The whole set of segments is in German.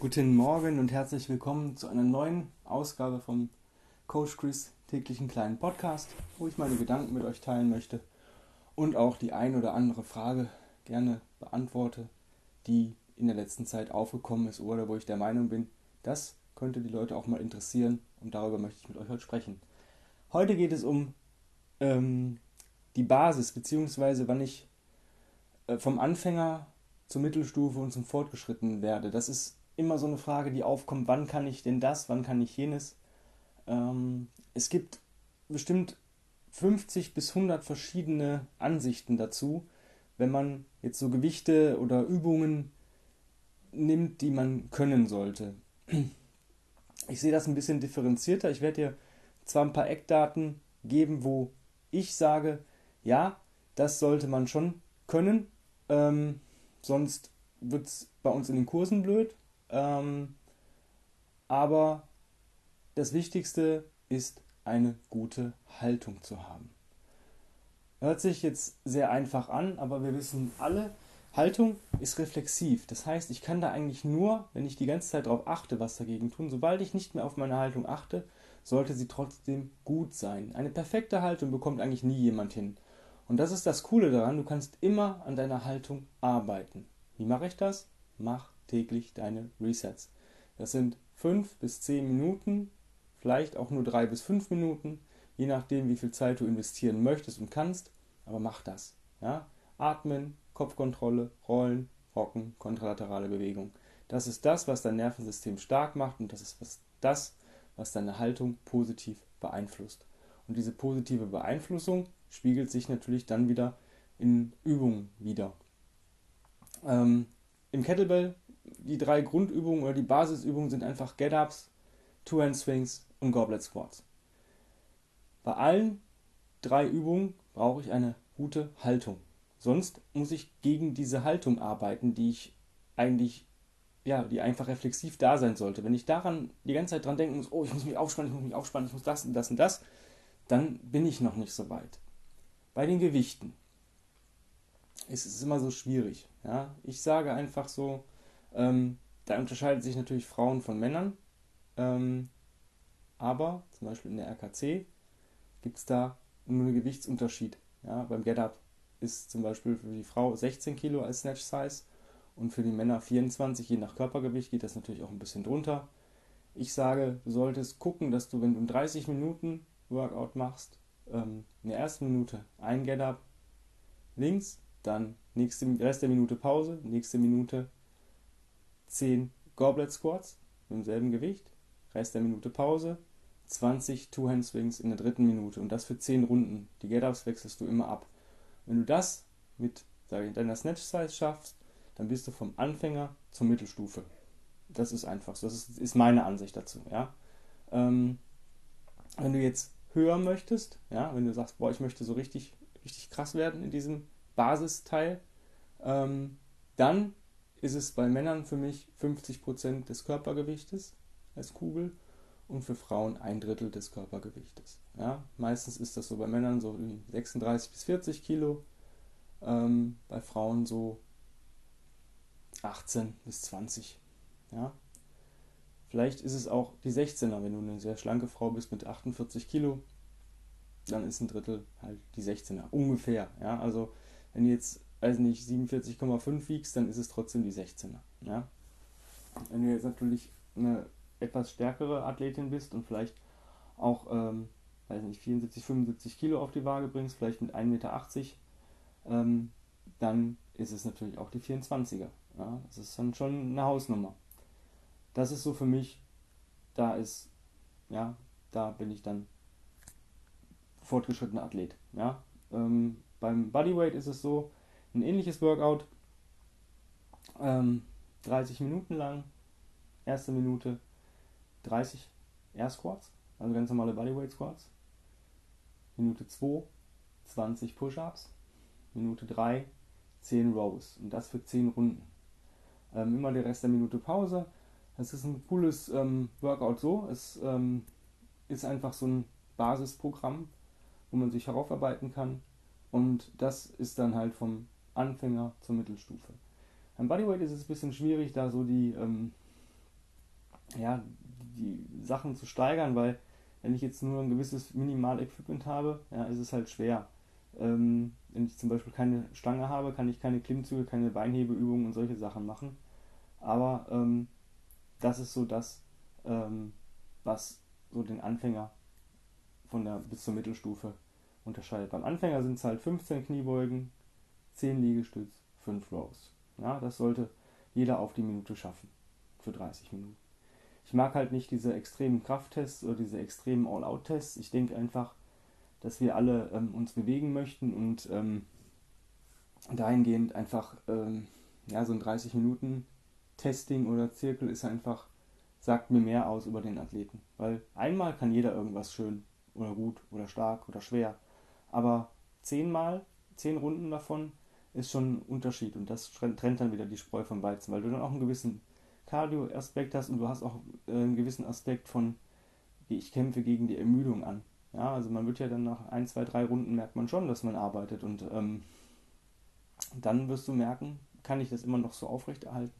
Guten Morgen und herzlich willkommen zu einer neuen Ausgabe vom Coach Chris täglichen kleinen Podcast, wo ich meine Gedanken mit euch teilen möchte und auch die ein oder andere Frage gerne beantworte, die in der letzten Zeit aufgekommen ist oder wo ich der Meinung bin, das könnte die Leute auch mal interessieren und darüber möchte ich mit euch heute sprechen. Heute geht es um ähm, die Basis, beziehungsweise wann ich äh, vom Anfänger zur Mittelstufe und zum Fortgeschrittenen werde. Das ist immer so eine Frage, die aufkommt, wann kann ich denn das, wann kann ich jenes. Ähm, es gibt bestimmt 50 bis 100 verschiedene Ansichten dazu, wenn man jetzt so Gewichte oder Übungen nimmt, die man können sollte. Ich sehe das ein bisschen differenzierter. Ich werde dir zwar ein paar Eckdaten geben, wo ich sage, ja, das sollte man schon können, ähm, sonst wird es bei uns in den Kursen blöd. Ähm, aber das Wichtigste ist eine gute Haltung zu haben. Hört sich jetzt sehr einfach an, aber wir wissen alle, Haltung ist reflexiv. Das heißt, ich kann da eigentlich nur, wenn ich die ganze Zeit darauf achte, was dagegen tun. Sobald ich nicht mehr auf meine Haltung achte, sollte sie trotzdem gut sein. Eine perfekte Haltung bekommt eigentlich nie jemand hin. Und das ist das Coole daran, du kannst immer an deiner Haltung arbeiten. Wie mache ich das? Mach täglich deine Resets. Das sind fünf bis zehn Minuten, vielleicht auch nur drei bis fünf Minuten, je nachdem, wie viel Zeit du investieren möchtest und kannst. Aber mach das. Ja? Atmen, Kopfkontrolle, Rollen, Rocken, kontralaterale Bewegung. Das ist das, was dein Nervensystem stark macht und das ist was, das, was deine Haltung positiv beeinflusst. Und diese positive Beeinflussung spiegelt sich natürlich dann wieder in Übungen wieder. Ähm, Im Kettlebell die drei Grundübungen oder die Basisübungen sind einfach Get-Ups, Two-Hand-Swings und Goblet Squats. Bei allen drei Übungen brauche ich eine gute Haltung. Sonst muss ich gegen diese Haltung arbeiten, die ich eigentlich, ja, die einfach reflexiv da sein sollte. Wenn ich daran die ganze Zeit dran denken muss, oh, ich muss mich aufspannen, ich muss mich aufspannen, ich muss das und das und das, dann bin ich noch nicht so weit. Bei den Gewichten ist es immer so schwierig. Ja? Ich sage einfach so, ähm, da unterscheiden sich natürlich Frauen von Männern. Ähm, aber zum Beispiel in der RKC gibt es da nur einen Gewichtsunterschied. Ja, beim Get-Up ist zum Beispiel für die Frau 16 Kilo als Snatch Size und für die Männer 24, je nach Körpergewicht geht das natürlich auch ein bisschen drunter. Ich sage, du solltest gucken, dass du, wenn du 30 Minuten Workout machst, ähm, in der ersten Minute ein Get-Up links, dann nächste Rest der Minute Pause, nächste Minute 10 Goblet Squats mit demselben Gewicht, Rest der Minute Pause, 20 Two-Hand Swings in der dritten Minute und das für 10 Runden. Die Get-Ups wechselst du immer ab. Wenn du das mit deiner Snatch Size schaffst, dann bist du vom Anfänger zur Mittelstufe. Das ist einfach so. Das ist, ist meine Ansicht dazu. Ja? Ähm, wenn du jetzt höher möchtest, ja, wenn du sagst, boah, ich möchte so richtig, richtig krass werden in diesem Basisteil, ähm, dann ist es bei Männern für mich 50% des Körpergewichtes als Kugel und für Frauen ein Drittel des Körpergewichtes. Ja, meistens ist das so bei Männern so 36 bis 40 Kilo, ähm, bei Frauen so 18 bis 20. Ja. Vielleicht ist es auch die 16er, wenn du eine sehr schlanke Frau bist mit 48 Kilo, dann ist ein Drittel halt die 16er, ungefähr. Ja, also wenn du jetzt weiß nicht, 47,5 wiegst, dann ist es trotzdem die 16er. Ja? Wenn du jetzt natürlich eine etwas stärkere Athletin bist und vielleicht auch, ähm, weiß nicht, 74, 75 Kilo auf die Waage bringst, vielleicht mit 1,80 Meter, ähm, dann ist es natürlich auch die 24er. Ja? Das ist dann schon eine Hausnummer. Das ist so für mich, da ist, ja, da bin ich dann fortgeschrittener Athlet. Ja? Ähm, beim Bodyweight ist es so, ein ähnliches Workout. Ähm, 30 Minuten lang. Erste Minute 30 Air Squats, also ganz normale Bodyweight Squats. Minute 2 20 Push-Ups. Minute 3 10 Rows. Und das für 10 Runden. Ähm, immer der Rest der Minute Pause. Es ist ein cooles ähm, Workout so. Es ähm, ist einfach so ein Basisprogramm, wo man sich heraufarbeiten kann. Und das ist dann halt vom Anfänger zur Mittelstufe. Beim Bodyweight ist es ein bisschen schwierig, da so die, ähm, ja, die Sachen zu steigern, weil wenn ich jetzt nur ein gewisses Minimal-Equipment habe, ja, ist es halt schwer. Ähm, wenn ich zum Beispiel keine Stange habe, kann ich keine Klimmzüge, keine Beinhebeübungen und solche Sachen machen. Aber ähm, das ist so das, ähm, was so den Anfänger von der bis zur Mittelstufe unterscheidet. Beim Anfänger sind es halt 15 Kniebeugen, 10 Liegestütz, 5 Rows. Ja, das sollte jeder auf die Minute schaffen. Für 30 Minuten. Ich mag halt nicht diese extremen Krafttests oder diese extremen All-Out-Tests. Ich denke einfach, dass wir alle ähm, uns bewegen möchten und ähm, dahingehend einfach ähm, ja, so ein 30 Minuten Testing oder Zirkel ist einfach, sagt mir mehr aus über den Athleten. Weil einmal kann jeder irgendwas schön oder gut oder stark oder schwer. Aber zehnmal, zehn Runden davon ist schon ein Unterschied und das trennt dann wieder die Spreu vom Weizen, weil du dann auch einen gewissen Cardio-Aspekt hast und du hast auch äh, einen gewissen Aspekt von, ich kämpfe gegen die Ermüdung an. Ja, also man wird ja dann nach ein, zwei, drei Runden merkt man schon, dass man arbeitet und ähm, dann wirst du merken, kann ich das immer noch so aufrechterhalten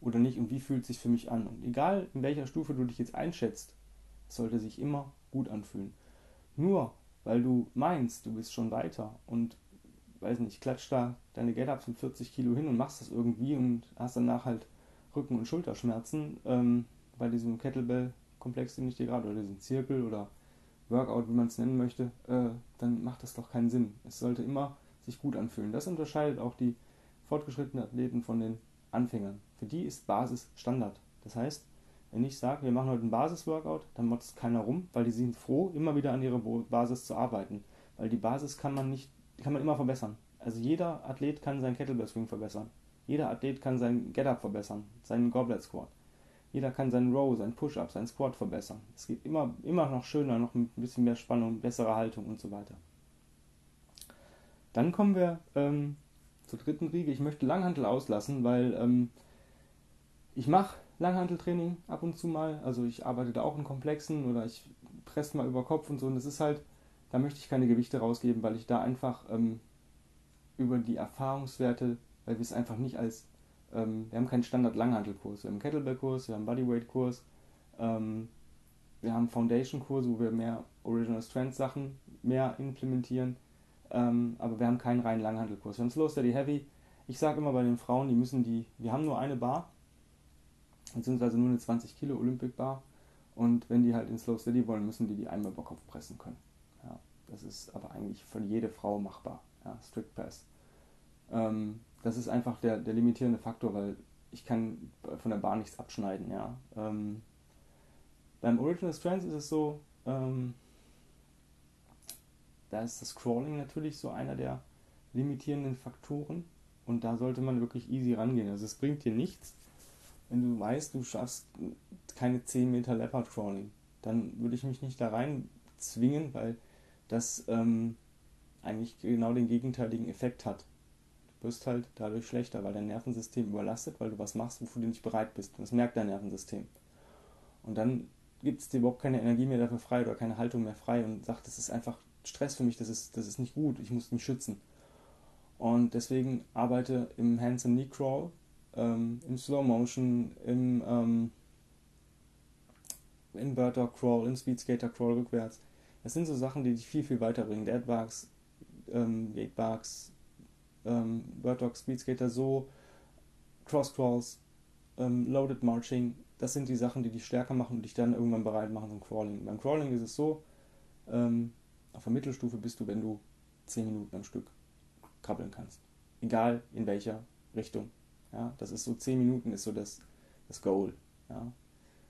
oder nicht und wie fühlt es sich für mich an. Und egal in welcher Stufe du dich jetzt einschätzt, es sollte sich immer gut anfühlen. Nur weil du meinst, du bist schon weiter und weiß nicht, klatscht da deine Get-Ups mit 40 Kilo hin und machst das irgendwie und hast danach halt Rücken- und Schulterschmerzen ähm, bei diesem Kettlebell-Komplex, den ich dir gerade, oder diesem Zirkel oder Workout, wie man es nennen möchte, äh, dann macht das doch keinen Sinn. Es sollte immer sich gut anfühlen. Das unterscheidet auch die fortgeschrittenen Athleten von den Anfängern. Für die ist Basis Standard. Das heißt, wenn ich sage, wir machen heute einen Basis-Workout, dann motzt keiner rum, weil die sind froh, immer wieder an ihrer Basis zu arbeiten. Weil die Basis kann man nicht, kann man immer verbessern. Also jeder Athlet kann seinen Kettlebell Swing verbessern. Jeder Athlet kann sein Get-Up verbessern, seinen Goblet Squat. Jeder kann seinen Row, seinen Push-Up, seinen Squat verbessern. Es geht immer, immer noch schöner, noch ein bisschen mehr Spannung, bessere Haltung und so weiter. Dann kommen wir ähm, zur dritten Riege. Ich möchte Langhantel auslassen, weil ähm, ich mache Langhanteltraining ab und zu mal. Also ich arbeite da auch in Komplexen oder ich presse mal über Kopf und so. Und das ist halt, da möchte ich keine Gewichte rausgeben, weil ich da einfach ähm, über die Erfahrungswerte, weil wir es einfach nicht als, ähm, wir haben keinen Standard-Langhantelkurs. Wir haben einen Kettlebell-Kurs, wir haben einen Bodyweight-Kurs, ähm, wir haben Foundation-Kurs, wo wir mehr Original Strength Sachen mehr implementieren. Ähm, aber wir haben keinen reinen Langhantelkurs. Wir haben Slow Steady Heavy. Ich sage immer bei den Frauen, die müssen die, wir haben nur eine Bar, beziehungsweise nur eine 20 Kilo Olympic Bar. Und wenn die halt in Slow Steady wollen, müssen die die einmal über Kopf pressen können. Das ist aber eigentlich für jede Frau machbar. Ja, Strict Press. Ähm, das ist einfach der, der limitierende Faktor, weil ich kann von der Bar nichts abschneiden. Ja. Ähm, beim Original Strength ist es so, ähm, da ist das Crawling natürlich so einer der limitierenden Faktoren und da sollte man wirklich easy rangehen. Also es bringt dir nichts, wenn du weißt, du schaffst keine 10 Meter Leopard Crawling, dann würde ich mich nicht da rein zwingen, weil das ähm, eigentlich genau den gegenteiligen Effekt hat. Du wirst halt dadurch schlechter, weil dein Nervensystem überlastet, weil du was machst, wofür du nicht bereit bist. Das merkt dein Nervensystem. Und dann gibt es dir überhaupt keine Energie mehr dafür frei oder keine Haltung mehr frei und sagt, das ist einfach Stress für mich, das ist, das ist nicht gut, ich muss mich schützen. Und deswegen arbeite im Hands and Knee Crawl ähm, im Slow Motion, im ähm, Inverter Crawl, im Speedskater Crawl rückwärts. Das sind so Sachen, die dich viel, viel weiterbringen. Deadbugs, ähm, Gatebugs, ähm, Bird Dog, Speedskater so, Cross Crawls, ähm, Loaded Marching, das sind die Sachen, die dich stärker machen und dich dann irgendwann bereit machen zum Crawling. Beim Crawling ist es so, ähm, auf der Mittelstufe bist du, wenn du 10 Minuten am Stück krabbeln kannst. Egal in welcher Richtung. Ja, das ist so 10 Minuten ist so das, das Goal. Ja.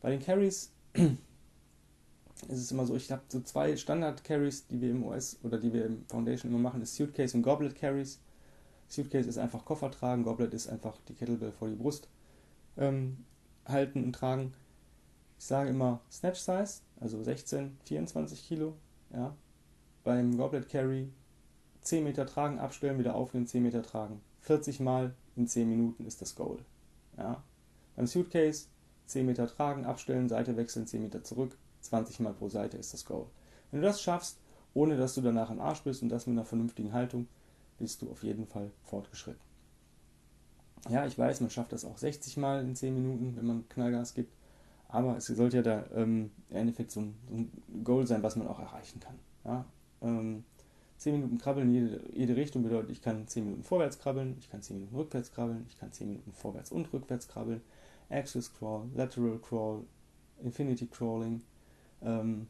Bei den Carries ist es immer so, ich habe so zwei Standard-Carries, die wir im OS oder die wir im Foundation immer machen, ist Suitcase und Goblet Carries. Suitcase ist einfach Koffer tragen, Goblet ist einfach die Kettlebell vor die Brust ähm, halten und tragen. Ich sage immer Snatch Size, also 16, 24 Kilo. Ja. Beim Goblet Carry 10 Meter tragen, abstellen, wieder aufnehmen, 10 Meter tragen. 40 Mal in 10 Minuten ist das Goal. Ja. Beim Suitcase 10 Meter tragen, abstellen, Seite wechseln, 10 Meter zurück, 20 Mal pro Seite ist das Goal. Wenn du das schaffst, ohne dass du danach im Arsch bist und das mit einer vernünftigen Haltung, bist du auf jeden Fall fortgeschritten. Ja, ich weiß, man schafft das auch 60 Mal in 10 Minuten, wenn man Knallgas gibt, Aber es sollte ja da ähm, im Endeffekt so ein, so ein, Goal sein, was man auch erreichen kann. Ja? Ähm, 10 Minuten krabbeln in jede, jede, Richtung bedeutet, ich kann 10 Minuten vorwärts krabbeln, ich kann 10 Minuten rückwärts krabbeln, ich kann 10 Minuten vorwärts und rückwärts krabbeln, Axis Crawl, Lateral Crawl, Infinity Crawling. Ähm,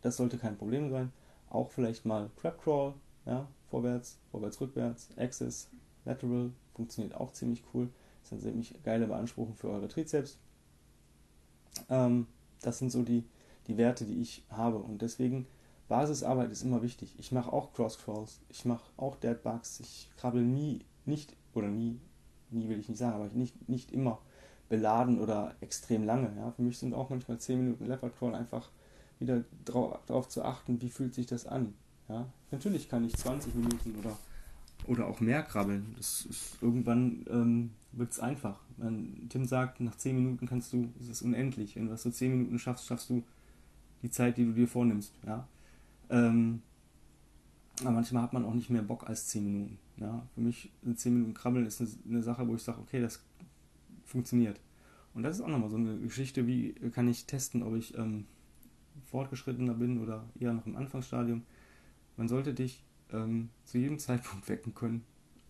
das sollte kein Problem sein. Auch vielleicht mal Crab Crawl, ja, vorwärts, vorwärts, rückwärts, Axis, Lateral, funktioniert auch ziemlich cool. Das eine ziemlich geile Beanspruchung für eure Trizeps. Ähm, das sind so die, die Werte, die ich habe. Und deswegen, Basisarbeit ist immer wichtig. Ich mache auch Cross-Crawls, ich mache auch Dead Bugs, ich krabbel nie, nicht, oder nie, nie will ich nicht sagen, aber nicht, nicht immer beladen oder extrem lange. Ja. Für mich sind auch manchmal 10 Minuten Leopard Crawl einfach wieder darauf zu achten, wie fühlt sich das an. Ja. Natürlich kann ich 20 Minuten oder, oder auch mehr krabbeln. Das ist, irgendwann ähm, wird es einfach. Wenn Tim sagt, nach 10 Minuten kannst du, es ist unendlich. Wenn du was so 10 Minuten schaffst, schaffst du die Zeit, die du dir vornimmst. Ja. Ähm, aber manchmal hat man auch nicht mehr Bock als 10 Minuten. Ja. Für mich sind 10 Minuten Krabbeln ist eine, eine Sache, wo ich sage, okay, das funktioniert. Und das ist auch nochmal so eine Geschichte, wie kann ich testen, ob ich ähm, fortgeschrittener bin oder eher noch im Anfangsstadium. Man sollte dich ähm, zu jedem Zeitpunkt wecken können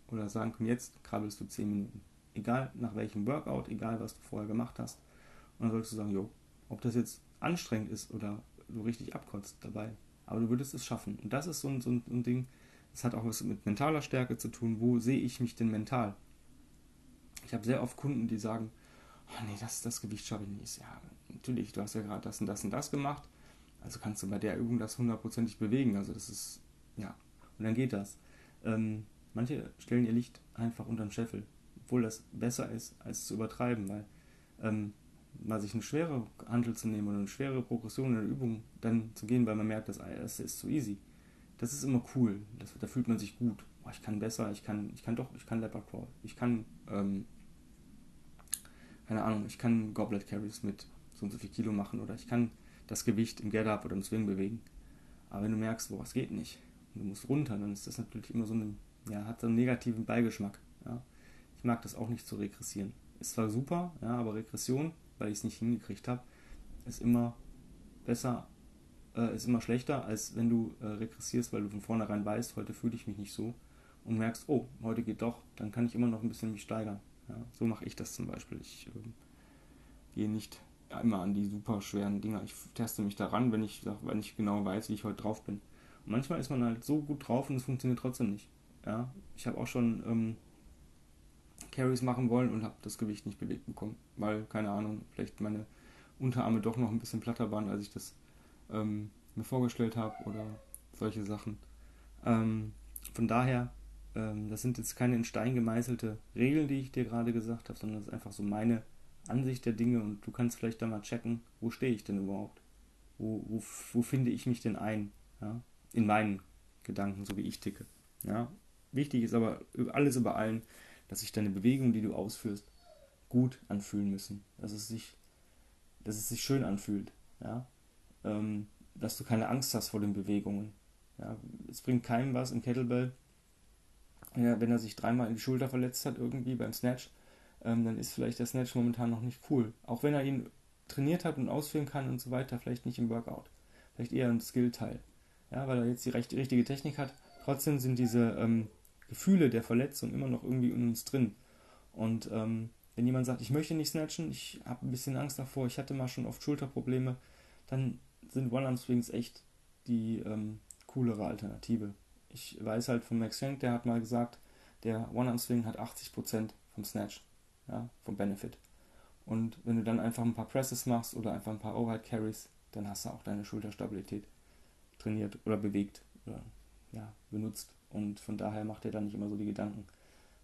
oder sagen können, jetzt krabbelst du 10 Minuten. Egal nach welchem Workout, egal was du vorher gemacht hast. Und dann solltest du sagen, jo, ob das jetzt anstrengend ist oder du richtig abkotzt dabei. Aber du würdest es schaffen. Und das ist so ein, so ein Ding, das hat auch was mit mentaler Stärke zu tun. Wo sehe ich mich denn mental? Ich habe sehr oft Kunden, die sagen, oh nee, das, das Gewicht schaffe ich nicht. Ja, natürlich, du hast ja gerade das und das und das gemacht. Also kannst du bei der Übung das hundertprozentig bewegen. Also das ist, ja, und dann geht das. Ähm, manche stellen ihr Licht einfach unter den Scheffel, obwohl das besser ist, als zu übertreiben, weil ähm, mal sich eine schwere Handel zu nehmen oder eine schwere Progression in der Übung dann zu gehen, weil man merkt, das, das ist zu easy. Das ist immer cool. Das, da fühlt man sich gut. Oh, ich kann besser, ich kann, ich kann doch, ich kann Leopard Crawl, ich kann ähm, keine Ahnung, ich kann Goblet Carries mit so und so viel Kilo machen oder ich kann das Gewicht im Get-Up oder im Swing bewegen. Aber wenn du merkst, boah, es geht nicht, und du musst runter, dann ist das natürlich immer so ein, ja, hat so einen negativen Beigeschmack. Ja. Ich mag das auch nicht zu regressieren. Ist zwar super, ja, aber Regression, weil ich es nicht hingekriegt habe, ist immer besser, äh, ist immer schlechter, als wenn du äh, regressierst, weil du von vornherein weißt, heute fühle ich mich nicht so und merkst, oh, heute geht doch, dann kann ich immer noch ein bisschen mich steigern. Ja, so mache ich das zum Beispiel. Ich äh, gehe nicht immer an die super schweren Dinger. Ich teste mich daran, wenn ich, wenn ich genau weiß, wie ich heute drauf bin. Und manchmal ist man halt so gut drauf und es funktioniert trotzdem nicht. Ja, ich habe auch schon ähm, Carries machen wollen und habe das Gewicht nicht bewegt bekommen, weil, keine Ahnung, vielleicht meine Unterarme doch noch ein bisschen platter waren, als ich das ähm, mir vorgestellt habe oder solche Sachen. Ähm, von daher ähm, das sind jetzt keine in Stein gemeißelte Regeln, die ich dir gerade gesagt habe, sondern das ist einfach so meine Ansicht der Dinge und du kannst vielleicht da mal checken, wo stehe ich denn überhaupt? Wo, wo, wo finde ich mich denn ein? Ja? In meinen Gedanken, so wie ich ticke. Ja? Wichtig ist aber alles über allen, dass sich deine Bewegungen, die du ausführst, gut anfühlen müssen. Dass es sich, dass es sich schön anfühlt. Ja? Ähm, dass du keine Angst hast vor den Bewegungen. Ja? Es bringt keinem was im Kettlebell, ja, wenn er sich dreimal in die Schulter verletzt hat, irgendwie beim Snatch, ähm, dann ist vielleicht der Snatch momentan noch nicht cool. Auch wenn er ihn trainiert hat und ausführen kann und so weiter, vielleicht nicht im Workout. Vielleicht eher ein Skill-Teil. Ja, weil er jetzt die, recht, richtige Technik hat. Trotzdem sind diese ähm, Gefühle der Verletzung immer noch irgendwie in uns drin. Und ähm, wenn jemand sagt, ich möchte nicht snatchen, ich habe ein bisschen Angst davor, ich hatte mal schon oft Schulterprobleme, dann sind One-Arm-Swings echt die ähm, coolere Alternative ich weiß halt von Max Schenk, der hat mal gesagt, der One-Arm-Swing hat 80% vom Snatch, ja, vom Benefit. Und wenn du dann einfach ein paar Presses machst oder einfach ein paar Overhead Carries, dann hast du auch deine Schulterstabilität trainiert oder bewegt oder ja, benutzt. Und von daher macht er dann nicht immer so die Gedanken.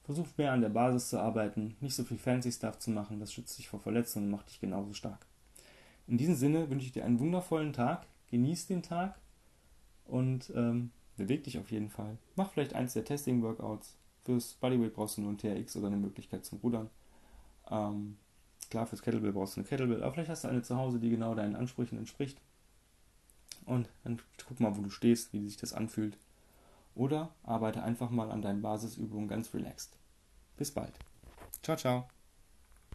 Versuch mehr an der Basis zu arbeiten, nicht so viel fancy Stuff zu machen, das schützt dich vor Verletzungen und macht dich genauso stark. In diesem Sinne wünsche ich dir einen wundervollen Tag, genieß den Tag und ähm, Beweg dich auf jeden Fall. Mach vielleicht eins der Testing-Workouts. Fürs Bodyweight brauchst du nur ein TRX oder eine Möglichkeit zum Rudern. Ähm, klar, fürs Kettlebell brauchst du eine Kettlebell, aber vielleicht hast du eine zu Hause, die genau deinen Ansprüchen entspricht. Und dann guck mal, wo du stehst, wie sich das anfühlt. Oder arbeite einfach mal an deinen Basisübungen ganz relaxed. Bis bald. Ciao, ciao.